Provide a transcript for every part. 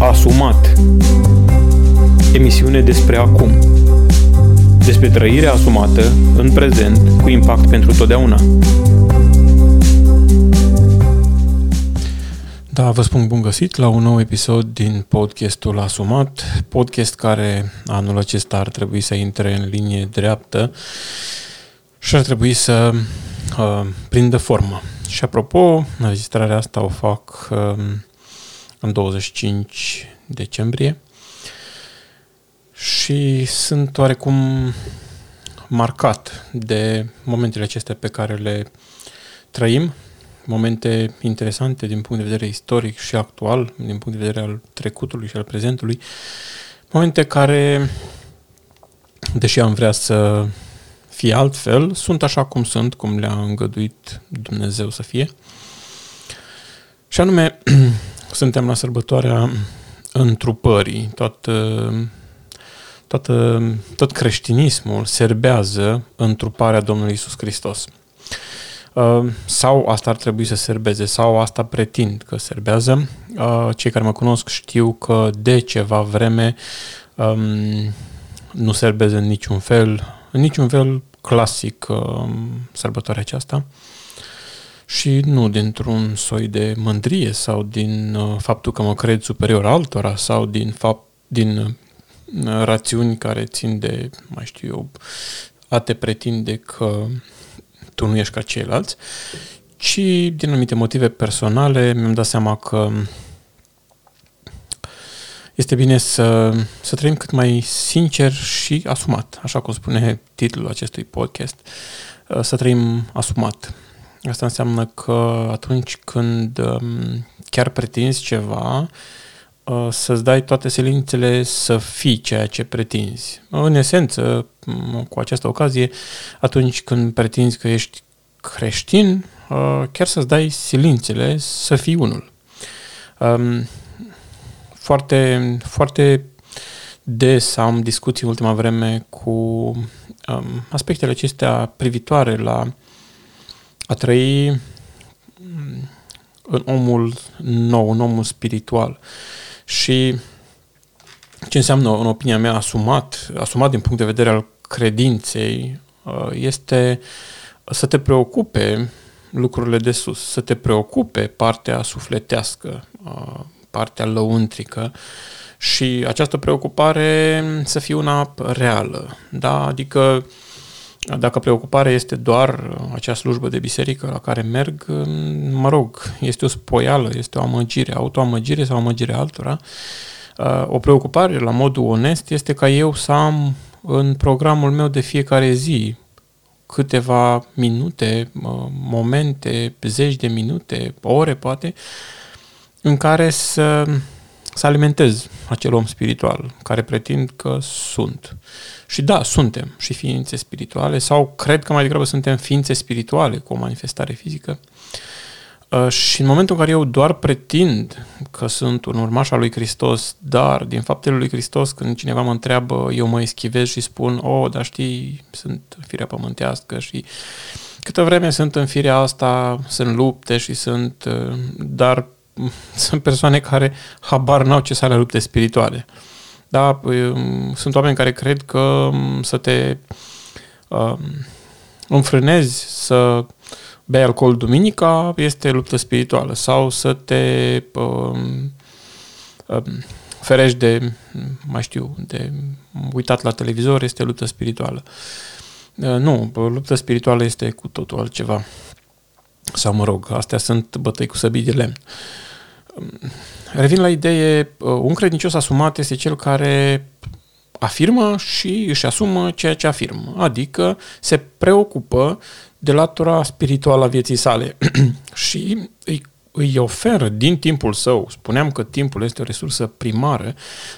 Asumat Emisiune despre acum Despre trăirea asumată în prezent cu impact pentru totdeauna Da, vă spun bun găsit la un nou episod din podcastul Asumat, podcast care anul acesta ar trebui să intre în linie dreaptă și ar trebui să uh, prindă formă. Și apropo, înregistrarea asta o fac uh, în 25 decembrie. Și sunt oarecum marcat de momentele acestea pe care le trăim, momente interesante din punct de vedere istoric și actual, din punct de vedere al trecutului și al prezentului, momente care, deși am vrea să fie altfel, sunt așa cum sunt, cum le-a îngăduit Dumnezeu să fie. Și anume, suntem la sărbătoarea întrupării. Toată, toată, tot creștinismul serbează întruparea Domnului Isus Hristos. Uh, sau asta ar trebui să serbeze, sau asta pretind că serbează. Uh, cei care mă cunosc știu că de ceva vreme um, nu serbeze în niciun fel, în niciun fel clasic um, sărbătoarea aceasta și nu dintr-un soi de mândrie sau din uh, faptul că mă cred superior altora sau din, fapt, din uh, rațiuni care țin de, mai știu eu, a te pretinde că tu nu ești ca ceilalți, ci din anumite motive personale mi-am dat seama că este bine să, să trăim cât mai sincer și asumat, așa cum spune titlul acestui podcast, uh, să trăim asumat. Asta înseamnă că atunci când um, chiar pretinzi ceva, uh, să-ți dai toate silințele să fii ceea ce pretinzi. În esență, cu această ocazie, atunci când pretinzi că ești creștin, uh, chiar să-ți dai silințele să fii unul. Um, foarte, foarte des am discuții în ultima vreme cu um, aspectele acestea privitoare la a trăi în omul nou, în omul spiritual. Și ce înseamnă, în opinia mea, asumat, asumat din punct de vedere al credinței, uh, este să te preocupe lucrurile de sus, să te preocupe partea sufletească, uh, partea lăuntrică și această preocupare să fie una reală. Da? Adică dacă preocuparea este doar acea slujbă de biserică la care merg, mă rog, este o spoială, este o amăgire, autoamăgire sau amăgire altora. O preocupare la modul onest este ca eu să am în programul meu de fiecare zi câteva minute, momente, zeci de minute, ore poate, în care să, să alimentez acel om spiritual care pretind că sunt. Și da, suntem și ființe spirituale sau cred că mai degrabă suntem ființe spirituale cu o manifestare fizică. Uh, și în momentul în care eu doar pretind că sunt un urmaș al lui Hristos, dar din faptele lui Hristos, când cineva mă întreabă, eu mă eschivez și spun, oh, dar știi, sunt firea pământească și câtă vreme sunt în firea asta, sunt lupte și sunt, uh, dar sunt persoane care habar n-au ce să ale lupte spirituale. Da, um, sunt oameni care cred că um, să te um, înfrânezi, să bei alcool duminica este luptă spirituală sau să te um, um, ferești de, mai știu, de uitat la televizor este luptă spirituală. Uh, nu, luptă spirituală este cu totul altceva. Sau mă rog, astea sunt bătăi cu săbii de lemn. Revin la idee, uh, un credincios asumat este cel care afirmă și își asumă ceea ce afirmă, adică se preocupă de latura spirituală a vieții sale și îi, îi oferă din timpul său, spuneam că timpul este o resursă primară,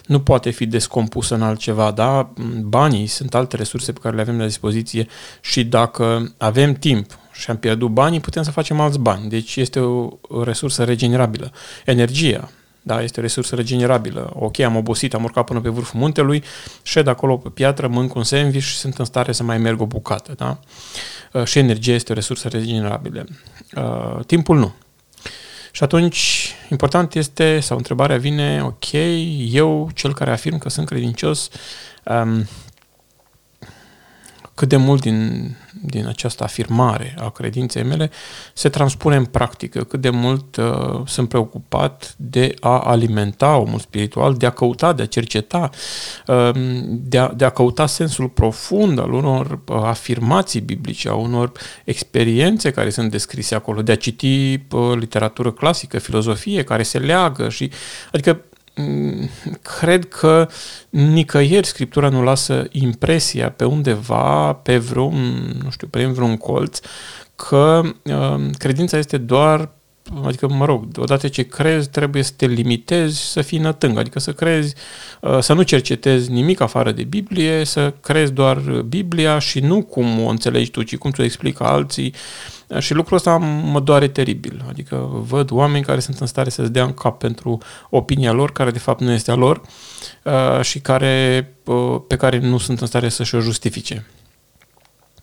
nu poate fi descompusă în altceva, da? Banii sunt alte resurse pe care le avem la dispoziție și dacă avem timp și am pierdut banii, putem să facem alți bani. Deci este o, o resursă regenerabilă. Energia, da, este o resursă regenerabilă. Ok, am obosit, am urcat până pe vârful muntelui, șed acolo pe piatră, mânc un sandwich și sunt în stare să mai merg o bucată. Da? Uh, și energia este o resursă regenerabilă. Uh, timpul nu. Și atunci, important este, sau întrebarea vine, ok, eu, cel care afirm că sunt credincios, um, cât de mult din, din această afirmare a credinței mele se transpune în practică, cât de mult uh, sunt preocupat de a alimenta omul spiritual, de a căuta, de a cerceta, uh, de, a, de a căuta sensul profund al unor uh, afirmații biblice, a unor experiențe care sunt descrise acolo, de a citi uh, literatură clasică, filozofie care se leagă și adică Mm, cred că nicăieri Scriptura nu lasă impresia pe undeva, pe vreun, nu știu, pe vreun colț, că uh, credința este doar Adică, mă rog, odată ce crezi, trebuie să te limitezi să fii nătâng, adică să crezi, uh, să nu cercetezi nimic afară de Biblie, să crezi doar Biblia și nu cum o înțelegi tu, ci cum ți-o explică alții. Și lucrul ăsta mă doare teribil. Adică văd oameni care sunt în stare să-ți dea în cap pentru opinia lor, care de fapt nu este a lor uh, și care, uh, pe care nu sunt în stare să-și o justifice.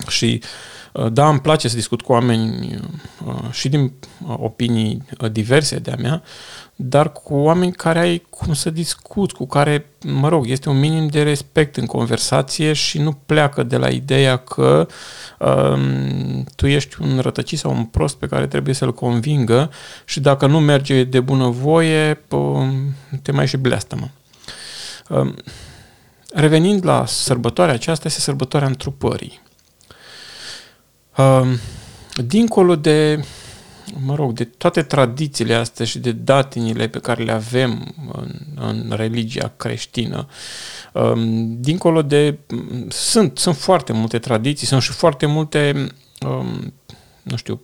Și uh, Uh, da, îmi place să discut cu oameni uh, și din uh, opinii diverse de-a mea, dar cu oameni care ai cum să discuți, cu care, mă rog, este un minim de respect în conversație și nu pleacă de la ideea că um, tu ești un rătăcit sau un prost pe care trebuie să-l convingă și dacă nu merge de bunăvoie, um, te mai și bleastă-mă. Um, revenind la sărbătoarea aceasta, este sărbătoarea întrupării. Dincolo de, mă rog, de toate tradițiile astea și de datinile pe care le avem în, în religia creștină, dincolo de, sunt, sunt foarte multe tradiții, sunt și foarte multe, nu știu,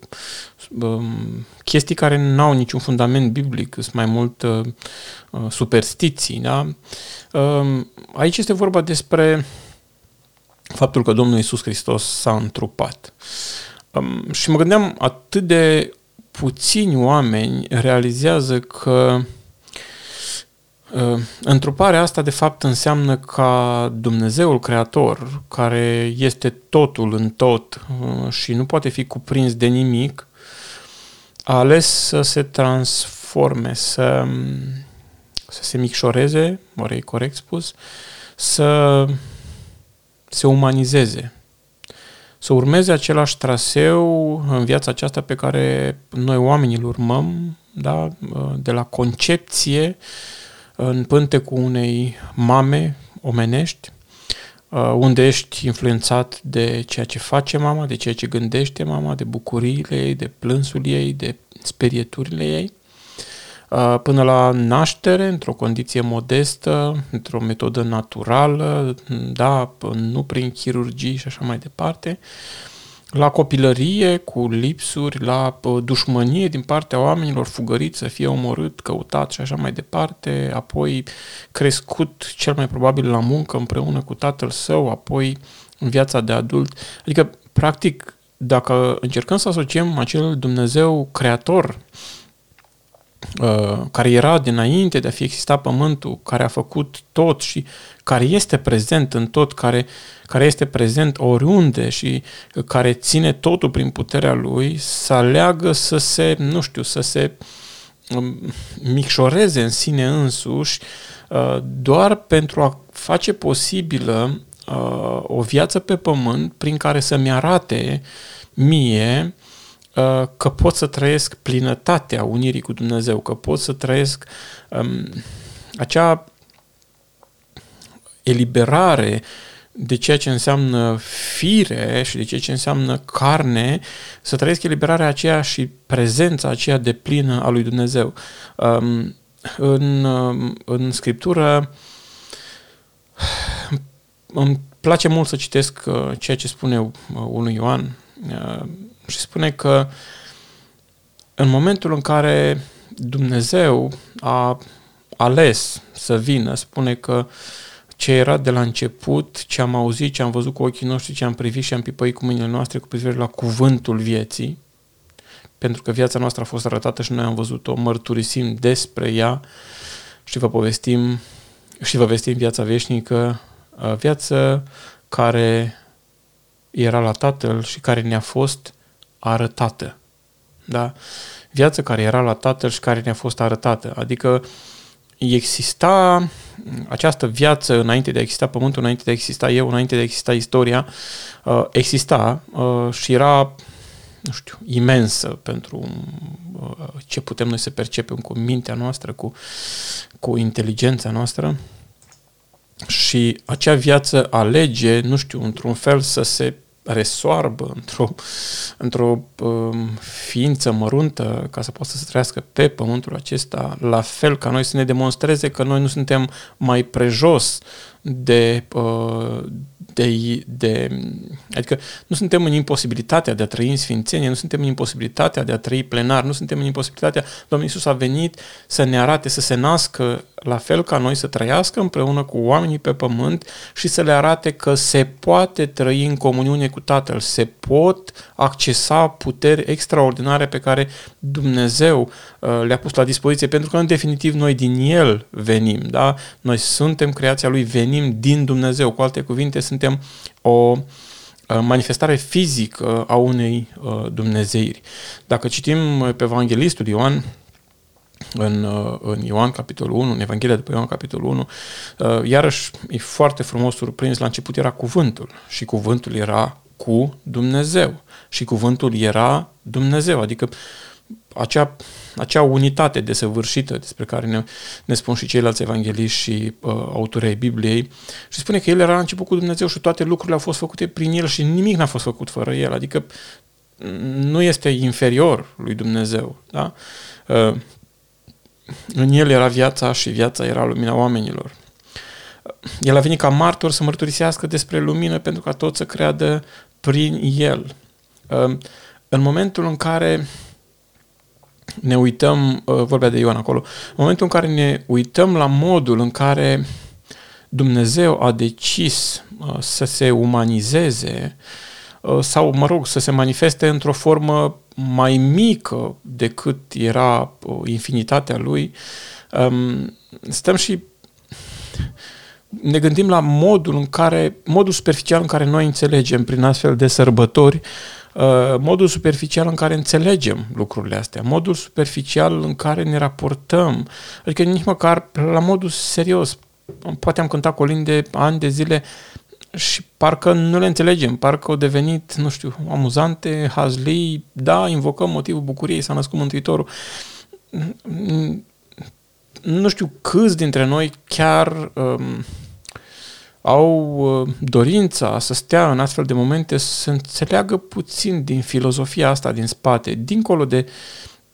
chestii care nu au niciun fundament biblic, sunt mai mult uh, superstiții, da? Aici este vorba despre faptul că Domnul Iisus Hristos s-a întrupat. Um, și mă gândeam, atât de puțini oameni realizează că uh, întruparea asta de fapt înseamnă ca Dumnezeul Creator, care este totul în tot uh, și nu poate fi cuprins de nimic, a ales să se transforme, să, să se micșoreze, ori e corect spus, să se umanizeze, să urmeze același traseu în viața aceasta pe care noi oamenii îl urmăm, da? de la concepție în pântecul unei mame omenești, unde ești influențat de ceea ce face mama, de ceea ce gândește mama, de bucuriile ei, de plânsul ei, de sperieturile ei, până la naștere, într-o condiție modestă, într-o metodă naturală, da, nu prin chirurgii și așa mai departe, la copilărie, cu lipsuri, la dușmănie din partea oamenilor, fugărit să fie omorât, căutat și așa mai departe, apoi crescut cel mai probabil la muncă împreună cu tatăl său, apoi în viața de adult. Adică, practic, dacă încercăm să asociem acel Dumnezeu creator Uh, care era dinainte de a fi existat pământul, care a făcut tot și care este prezent în tot, care, care este prezent oriunde și care ține totul prin puterea lui, să aleagă să se, nu știu, să se um, micșoreze în sine însuși uh, doar pentru a face posibilă uh, o viață pe pământ prin care să-mi arate mie Uh, că pot să trăiesc plinătatea unirii cu Dumnezeu, că pot să trăiesc um, acea eliberare de ceea ce înseamnă fire și de ceea ce înseamnă carne, să trăiesc eliberarea aceea și prezența aceea de plină a lui Dumnezeu. Um, în, um, în Scriptură îmi place mult să citesc uh, ceea ce spune 1 Ioan, uh, și spune că în momentul în care Dumnezeu a ales să vină, spune că ce era de la început, ce am auzit, ce am văzut cu ochii noștri, ce am privit și am pipăit cu mâinile noastre cu privire la cuvântul vieții, pentru că viața noastră a fost arătată și noi am văzut-o, mărturisim despre ea și vă povestim și vă vestim viața veșnică, viață care era la Tatăl și care ne-a fost arătată. Da? viață care era la Tatăl și care ne-a fost arătată. Adică exista această viață înainte de a exista Pământul, înainte de a exista eu, înainte de a exista istoria, uh, exista uh, și era, nu știu, imensă pentru uh, ce putem noi să percepem cu mintea noastră, cu, cu inteligența noastră. Și acea viață alege, nu știu, într-un fel să se resoarbă într-o, într-o um, ființă măruntă ca să poată să trăiască pe pământul acesta, la fel ca noi să ne demonstreze că noi nu suntem mai prejos de, uh, de, de, adică nu suntem în imposibilitatea de a trăi în sfințenie, nu suntem în imposibilitatea de a trăi plenar, nu suntem în imposibilitatea, Domnul Iisus a venit să ne arate, să se nască la fel ca noi, să trăiască împreună cu oamenii pe pământ și să le arate că se poate trăi în comuniune cu Tatăl, se pot accesa puteri extraordinare pe care Dumnezeu uh, le-a pus la dispoziție, pentru că în definitiv noi din El venim, da? Noi suntem creația Lui, venim din Dumnezeu, cu alte cuvinte suntem o uh, manifestare fizică a unei uh, Dumnezeiri. Dacă citim pe Evanghelistul Ioan, în, în Ioan capitolul 1, în Evanghelia după Ioan capitolul 1, iarăși e foarte frumos surprins, la început era cuvântul și cuvântul era cu Dumnezeu și cuvântul era Dumnezeu, adică acea, acea unitate desăvârșită despre care ne, ne spun și ceilalți evangeliști și uh, autorii Bibliei și spune că El era la început cu Dumnezeu și toate lucrurile au fost făcute prin El și nimic n-a fost făcut fără El, adică nu este inferior lui Dumnezeu. Da? Uh, în El era viața și viața era lumina oamenilor. El a venit ca martor să mărturisească despre lumină pentru ca toți să creadă prin El. Uh, în momentul în care ne uităm, uh, vorbea de Ioan acolo, în momentul în care ne uităm la modul în care Dumnezeu a decis uh, să se umanizeze uh, sau, mă rog, să se manifeste într-o formă mai mică decât era infinitatea lui, um, stăm și ne gândim la modul în care, modul superficial în care noi înțelegem prin astfel de sărbători Uh, modul superficial în care înțelegem lucrurile astea, modul superficial în care ne raportăm, adică nici măcar la modul serios. Poate am cântat colinde ani de zile și parcă nu le înțelegem, parcă au devenit, nu știu, amuzante, hazlii, da, invocăm motivul bucuriei, s-a născut Mântuitorul. Nu știu câți dintre noi chiar um, au uh, dorința să stea în astfel de momente să înțeleagă puțin din filozofia asta din spate, dincolo de,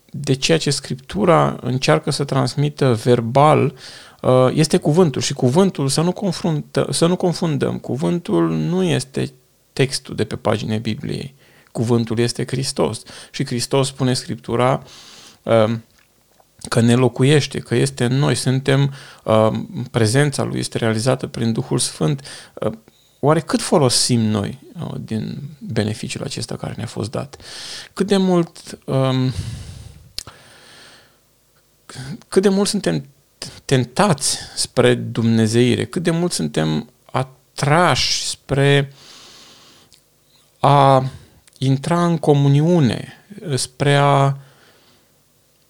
de ceea ce Scriptura încearcă să transmită verbal, uh, este cuvântul și cuvântul, să nu, confruntă, să nu confundăm, cuvântul nu este textul de pe paginile Bibliei, cuvântul este Hristos și Hristos spune Scriptura uh, că ne locuiește, că este în noi, suntem, uh, prezența Lui este realizată prin Duhul Sfânt. Uh, oare cât folosim noi uh, din beneficiul acesta care ne-a fost dat? Cât de mult um, cât de mult suntem tentați spre Dumnezeire, cât de mult suntem atrași spre a intra în comuniune, spre a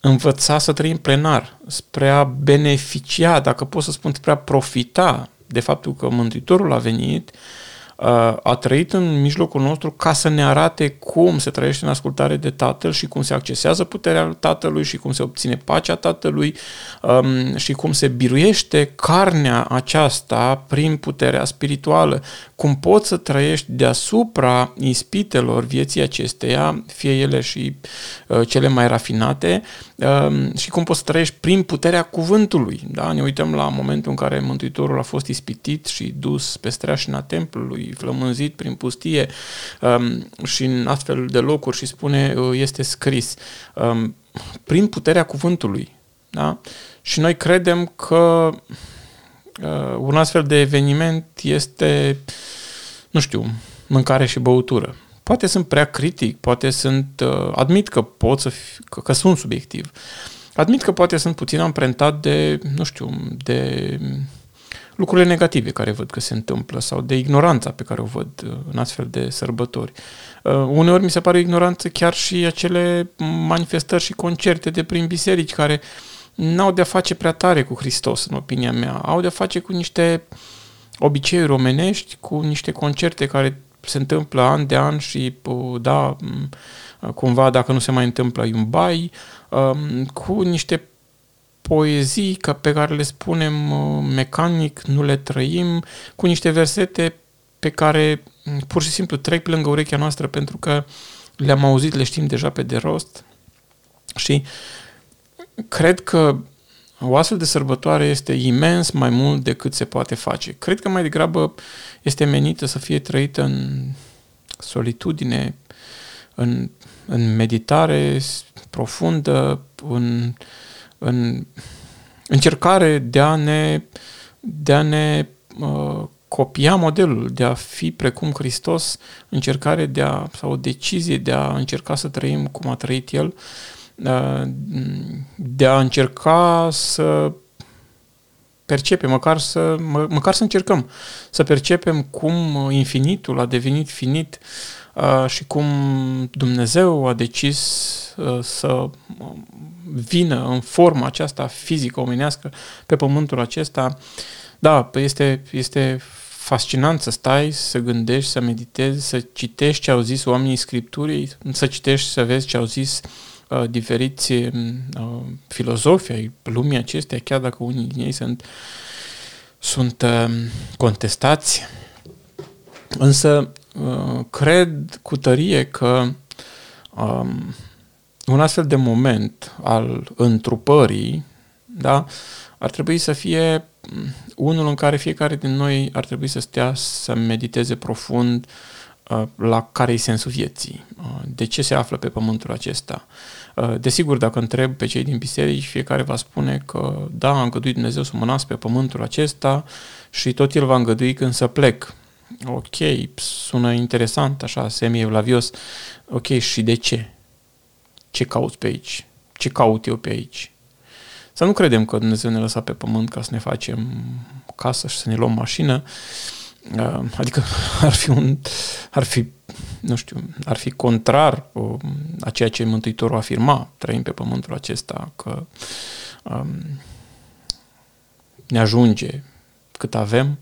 învăța să trăim plenar, spre a beneficia, dacă pot să spun, spre a profita de faptul că Mântuitorul a venit a trăit în mijlocul nostru ca să ne arate cum se trăiește în ascultare de Tatăl și cum se accesează puterea Tatălui și cum se obține pacea Tatălui um, și cum se biruiește carnea aceasta prin puterea spirituală. Cum poți să trăiești deasupra ispitelor vieții acesteia, fie ele și uh, cele mai rafinate, um, și cum poți să trăiești prin puterea cuvântului. Da? Ne uităm la momentul în care Mântuitorul a fost ispitit și dus pe streașina templului, flămânzit prin pustie um, și în astfel de locuri și spune, uh, este scris, um, prin puterea cuvântului. Da? Și noi credem că uh, un astfel de eveniment este, nu știu, mâncare și băutură. Poate sunt prea critic, poate sunt, uh, admit că pot să fi, că, că sunt subiectiv. Admit că poate sunt puțin amprentat de, nu știu, de lucrurile negative care văd că se întâmplă sau de ignoranța pe care o văd uh, în astfel de sărbători. Uh, uneori mi se pare ignoranță chiar și acele manifestări și concerte de prin biserici care n-au de-a face prea tare cu Hristos, în opinia mea. Au de-a face cu niște obiceiuri omenești, cu niște concerte care se întâmplă an de an și, da, cumva dacă nu se mai întâmplă, e un bai, um, cu niște poezii ca pe care le spunem uh, mecanic, nu le trăim, cu niște versete pe care mm, pur și simplu trec pe lângă urechea noastră pentru că le-am auzit, le știm deja pe de rost. Și cred că o astfel de sărbătoare este imens mai mult decât se poate face. Cred că mai degrabă este menită să fie trăită în solitudine, în, în meditare profundă, în în încercare de a ne, de a ne uh, copia modelul, de a fi precum Hristos, încercare de a, sau o decizie de a încerca să trăim cum a trăit El, uh, de a încerca să percepem, măcar să, mă, măcar să încercăm să percepem cum infinitul a devenit finit uh, și cum Dumnezeu a decis uh, să vină în forma aceasta fizică, omenească, pe pământul acesta, da, este, este fascinant să stai, să gândești, să meditezi, să citești ce au zis oamenii Scripturii, să citești, să vezi ce au zis uh, diferiți uh, filozofi ai lumii acestea, chiar dacă unii din ei sunt, sunt uh, contestați. Însă, uh, cred cu tărie că um, un astfel de moment al întrupării, da, ar trebui să fie unul în care fiecare din noi ar trebui să stea să mediteze profund uh, la care e sensul vieții, uh, de ce se află pe pământul acesta. Uh, desigur, dacă întreb pe cei din biserici, fiecare va spune că da, a îngăduit Dumnezeu să mă nasc pe pământul acesta și tot El va îngădui când să plec. Ok, sună interesant, așa, semi-evlavios. Ok, și de ce? ce cauți pe aici, ce caut eu pe aici. Să nu credem că Dumnezeu ne lăsa pe pământ ca să ne facem casă și să ne luăm mașină. Uh, adică ar fi un, ar fi, nu știu, ar fi contrar uh, a ceea ce Mântuitorul afirma, trăim pe pământul acesta, că um, ne ajunge cât avem,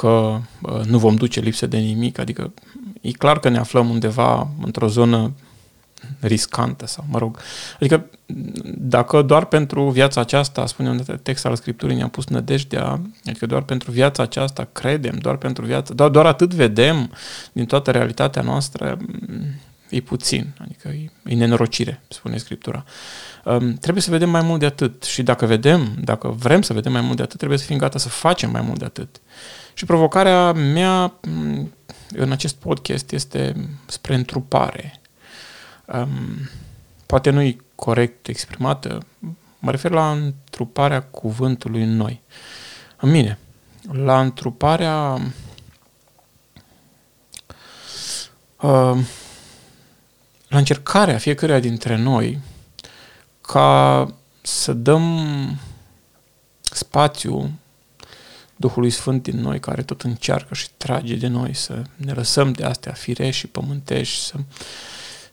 că uh, nu vom duce lipsă de nimic, adică e clar că ne aflăm undeva într-o zonă riscantă sau, mă rog, adică dacă doar pentru viața aceasta, spune un text al Scripturii, ne-am pus nădejdea, adică doar pentru viața aceasta credem, doar pentru viața, doar, doar atât vedem din toată realitatea noastră, e puțin, adică e, e nenorocire, spune Scriptura. Um, trebuie să vedem mai mult de atât și dacă vedem, dacă vrem să vedem mai mult de atât, trebuie să fim gata să facem mai mult de atât. Și provocarea mea în acest podcast este spre întrupare, um, poate nu e corect exprimată, mă refer la întruparea cuvântului în noi. În mine, la întruparea uh, la încercarea fiecăruia dintre noi ca să dăm spațiu Duhului Sfânt din noi, care tot încearcă și trage de noi să ne lăsăm de astea firești și pământești, să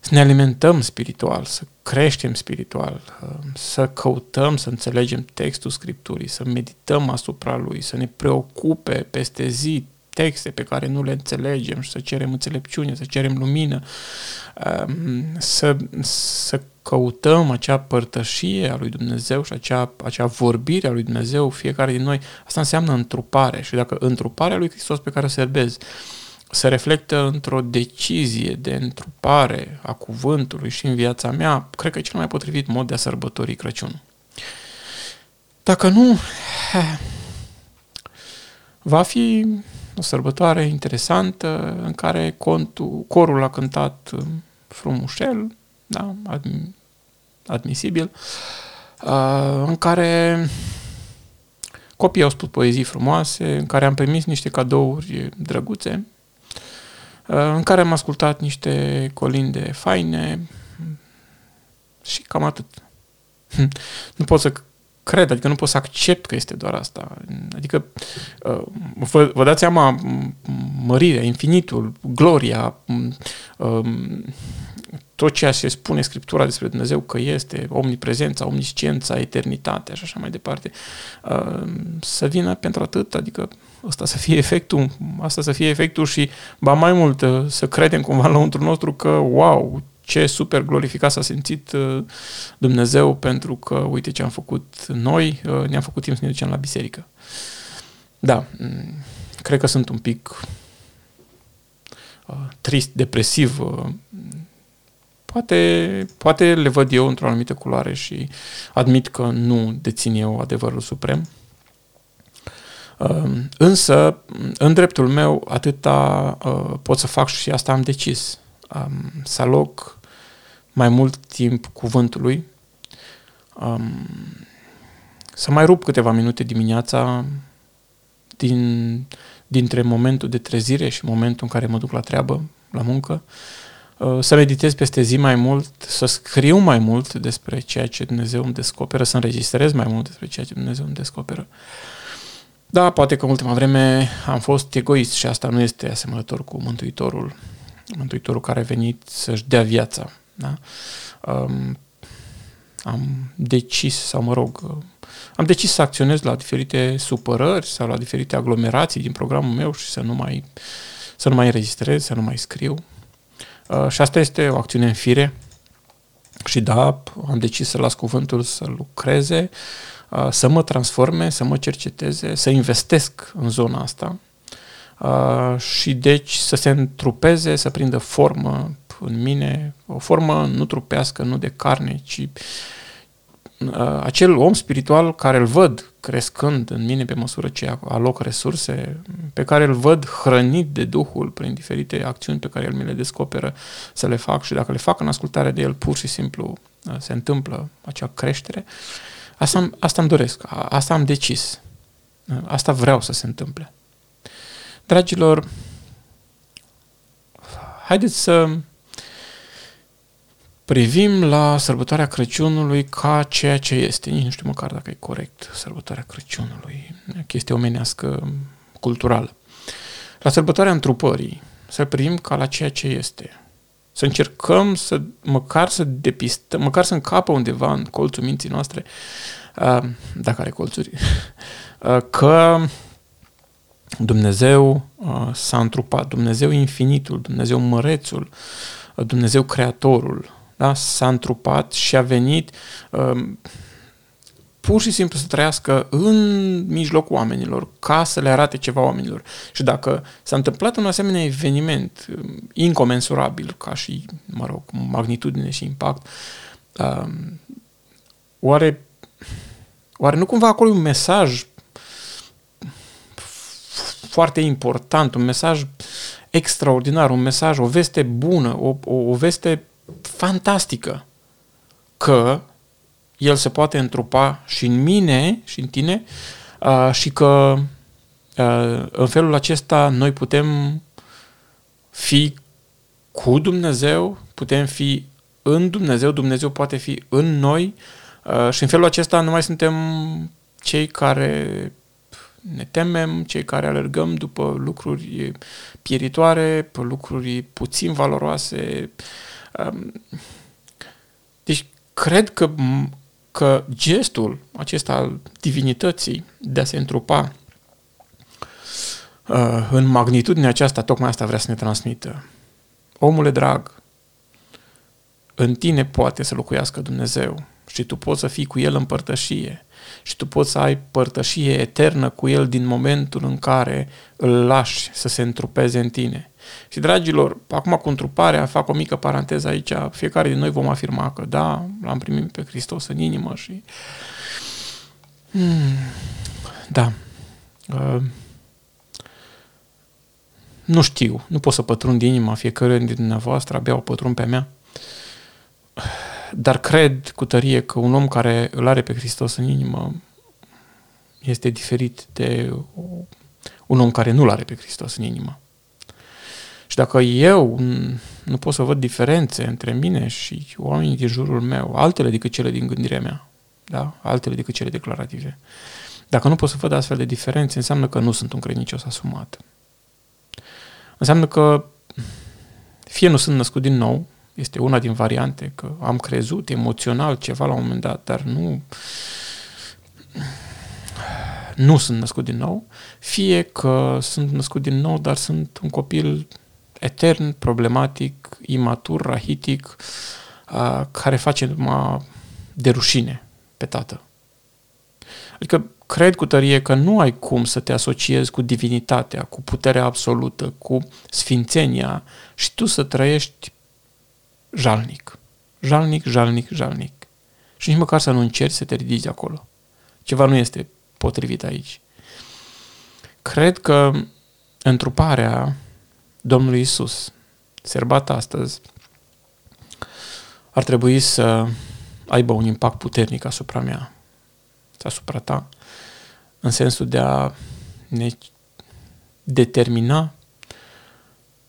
să ne alimentăm spiritual, să creștem spiritual, să căutăm să înțelegem textul Scripturii, să medităm asupra lui, să ne preocupe peste zi texte pe care nu le înțelegem și să cerem înțelepciune, să cerem lumină, um, să, să căutăm acea părtășie a lui Dumnezeu și acea, acea vorbire a lui Dumnezeu, fiecare din noi, asta înseamnă întrupare și dacă întruparea lui Hristos pe care o serbezi se reflectă într-o decizie de întrupare a cuvântului și în viața mea, cred că e cel mai potrivit mod de a sărbători Crăciun. Dacă nu, va fi o sărbătoare interesantă în care contul, corul a cântat frumușel, da, admisibil, în care copiii au spus poezii frumoase, în care am primit niște cadouri drăguțe, Uh, în care am ascultat niște colinde faine și cam atât. Nu pot să cred, adică nu pot să accept că este doar asta. Adică uh, vă, vă dați seama mărirea, infinitul, gloria, um, tot ceea ce spune Scriptura despre Dumnezeu că este omniprezența, omnisciența, eternitatea și așa mai departe, uh, să vină pentru atât, adică asta să fie efectul, asta să fie efectul și, ba mai mult, uh, să credem cumva la unul nostru că, wow, ce super glorificat s-a simțit uh, Dumnezeu pentru că, uite ce am făcut noi, uh, ne-am făcut timp să ne ducem la biserică. Da, mm, cred că sunt un pic uh, trist, depresiv. Poate, poate le văd eu într-o anumită culoare și admit că nu dețin eu adevărul suprem. Însă, în dreptul meu, atâta pot să fac și asta am decis. Să aloc mai mult timp cuvântului, um, să mai rup câteva minute dimineața din, dintre momentul de trezire și momentul în care mă duc la treabă, la muncă, uh, să meditez peste zi mai mult, să scriu mai mult despre ceea ce Dumnezeu îmi descoperă, să înregistrez mai mult despre ceea ce Dumnezeu îmi descoperă. Da, poate că în ultima vreme am fost egoist și asta nu este asemănător cu Mântuitorul, Mântuitorul care a venit să-și dea viața da? Um, am decis, sau mă rog, am decis să acționez la diferite supărări sau la diferite aglomerații din programul meu și să nu mai, să nu mai înregistrez, să nu mai scriu. Uh, și asta este o acțiune în fire. Și da, am decis să las cuvântul să lucreze, uh, să mă transforme, să mă cerceteze, să investesc în zona asta uh, și deci să se întrupeze, să prindă formă în mine, o formă nu trupească, nu de carne, ci uh, acel om spiritual care îl văd crescând în mine pe măsură ce aloc resurse, pe care îl văd hrănit de Duhul prin diferite acțiuni pe care El mi le descoperă să le fac și dacă le fac în ascultare de El, pur și simplu uh, se întâmplă acea creștere. Asta, asta îmi doresc, asta am decis, uh, asta vreau să se întâmple. Dragilor, haideți să privim la sărbătoarea Crăciunului ca ceea ce este. Nici nu știu măcar dacă e corect sărbătoarea Crăciunului, chestie omenească culturală. La sărbătoarea întrupării să privim ca la ceea ce este. Să încercăm să măcar să depistăm, măcar să încapă undeva în colțul minții noastre, dacă are colțuri, că Dumnezeu s-a întrupat, Dumnezeu infinitul, Dumnezeu mărețul, Dumnezeu creatorul, da? s-a întrupat și a venit um, pur și simplu să trăiască în mijlocul oamenilor, ca să le arate ceva oamenilor. Și dacă s-a întâmplat un asemenea eveniment um, incomensurabil, ca și, mă rog, magnitudine și impact, um, oare, oare nu cumva acolo un mesaj foarte important, un mesaj extraordinar, un mesaj, o veste bună, o, o, o veste fantastică că el se poate întrupa și în mine și în tine uh, și că uh, în felul acesta noi putem fi cu Dumnezeu, putem fi în Dumnezeu, Dumnezeu poate fi în noi uh, și în felul acesta nu mai suntem cei care ne temem, cei care alergăm după lucruri pieritoare, pe lucruri puțin valoroase, uh, deci, cred că, că gestul acesta al divinității de a se întrupa uh, în magnitudinea aceasta, tocmai asta vrea să ne transmită. Omule drag, în tine poate să locuiască Dumnezeu și tu poți să fii cu El în părtășie și tu poți să ai părtășie eternă cu El din momentul în care îl lași să se întrupeze în tine. Și, dragilor, acum cu întruparea, fac o mică paranteză aici, fiecare din noi vom afirma că da, l-am primit pe Hristos în inimă și... Hmm, da. Uh, nu știu, nu pot să pătrund inima fiecare din dumneavoastră, abia o pătrund pe a mea. Dar cred cu tărie că un om care îl are pe Hristos în inimă este diferit de un om care nu-l are pe Hristos în inimă. Și dacă eu nu pot să văd diferențe între mine și oamenii din jurul meu, altele decât cele din gândirea mea, da? altele decât cele declarative. Dacă nu pot să văd astfel de diferențe, înseamnă că nu sunt un credincios asumat. Înseamnă că fie nu sunt născut din nou, este una din variante, că am crezut emoțional ceva la un moment dat, dar nu nu sunt născut din nou, fie că sunt născut din nou, dar sunt un copil etern, problematic, imatur, rahitic, care face numai de rușine pe tată. Adică cred cu tărie că nu ai cum să te asociezi cu divinitatea, cu puterea absolută, cu sfințenia și tu să trăiești jalnic. Jalnic, jalnic, jalnic. Și nici măcar să nu încerci să te ridici acolo. Ceva nu este potrivit aici. Cred că întruparea Domnului Isus, sărbată astăzi, ar trebui să aibă un impact puternic asupra mea, asupra ta, în sensul de a ne determina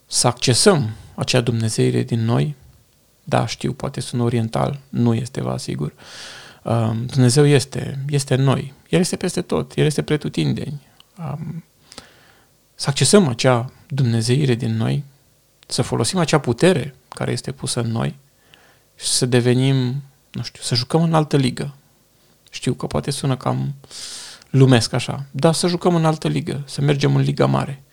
să accesăm acea Dumnezeire din noi. Da, știu, poate sunt oriental, nu este, vă asigur. Um, Dumnezeu este, este în noi. El este peste tot, El este pretutindeni. Um, să accesăm acea Dumnezeire din noi, să folosim acea putere care este pusă în noi și să devenim, nu știu, să jucăm în altă ligă. Știu că poate sună cam lumesc așa, dar să jucăm în altă ligă, să mergem în liga mare,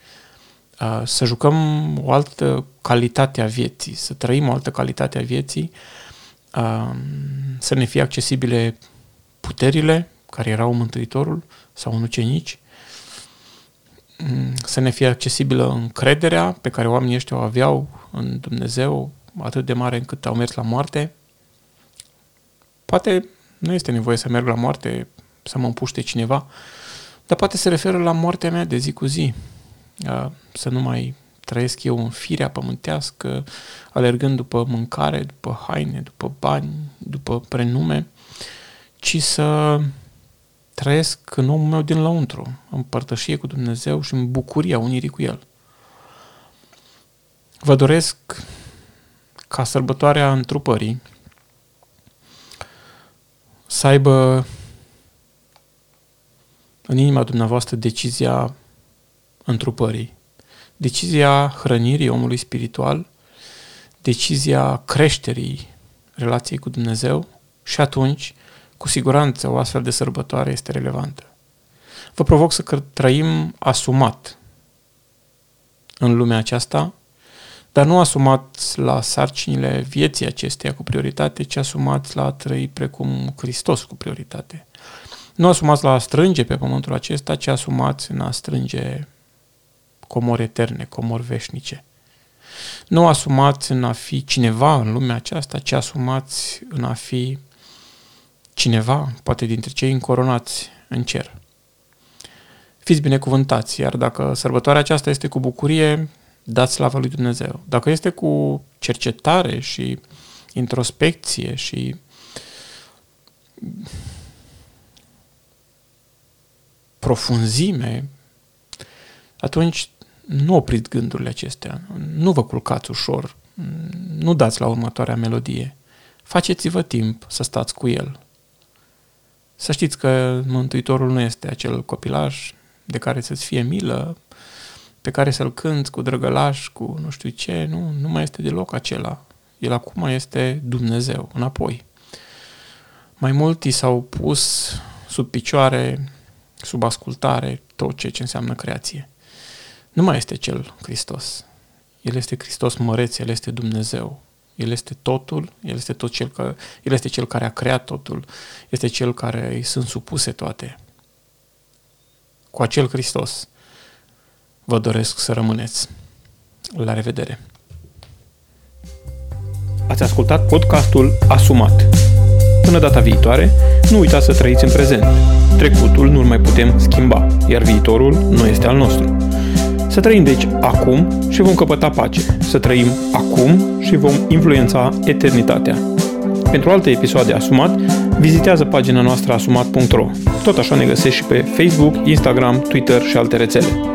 să jucăm o altă calitate a vieții, să trăim o altă calitate a vieții, să ne fie accesibile puterile care erau Mântuitorul sau în ucenici, mm, să ne fie accesibilă încrederea pe care oamenii ăștia o aveau în Dumnezeu atât de mare încât au mers la moarte. Poate nu este nevoie să merg la moarte, să mă împuște cineva, dar poate se referă la moartea mea de zi cu zi. Să nu mai trăiesc eu în firea pământească, alergând după mâncare, după haine, după bani, după prenume, ci să trăiesc în omul meu din lăuntru, în părtășie cu Dumnezeu și în bucuria unirii cu El. Vă doresc ca sărbătoarea întrupării să aibă în inima dumneavoastră decizia întrupării, decizia hrănirii omului spiritual, decizia creșterii relației cu Dumnezeu și atunci, cu siguranță, o astfel de sărbătoare este relevantă. Vă provoc să trăim asumat în lumea aceasta, dar nu asumați la sarcinile vieții acesteia cu prioritate, ci asumați la a trăi precum Hristos cu prioritate. Nu asumați la a strânge pe pământul acesta, ci asumați în a strânge comori eterne, comori veșnice. Nu asumați în a fi cineva în lumea aceasta, ci asumați în a fi cineva, poate dintre cei încoronați în cer. Fiți binecuvântați, iar dacă sărbătoarea aceasta este cu bucurie, dați slavă lui Dumnezeu. Dacă este cu cercetare și introspecție și profunzime, atunci nu opriți gândurile acestea, nu vă culcați ușor, nu dați la următoarea melodie. Faceți-vă timp să stați cu el. Să știți că Mântuitorul nu este acel copilaj de care să-ți fie milă, pe care să-l cânți cu drăgălaș, cu nu știu ce, nu, nu mai este deloc acela. El acum este Dumnezeu, înapoi. Mai mulți s-au pus sub picioare, sub ascultare, tot ce, ce înseamnă creație. Nu mai este cel Hristos. El este Hristos măreț, El este Dumnezeu. El este totul, El este, tot cel, că, El este cel care a creat totul, este cel care îi sunt supuse toate. Cu acel Hristos vă doresc să rămâneți. La revedere! Ați ascultat podcastul Asumat. Până data viitoare, nu uitați să trăiți în prezent. Trecutul nu-l mai putem schimba, iar viitorul nu este al nostru. Să trăim deci acum și vom căpăta pace. Să trăim acum și vom influența eternitatea. Pentru alte episoade Asumat, vizitează pagina noastră asumat.ro. Tot așa ne găsești și pe Facebook, Instagram, Twitter și alte rețele.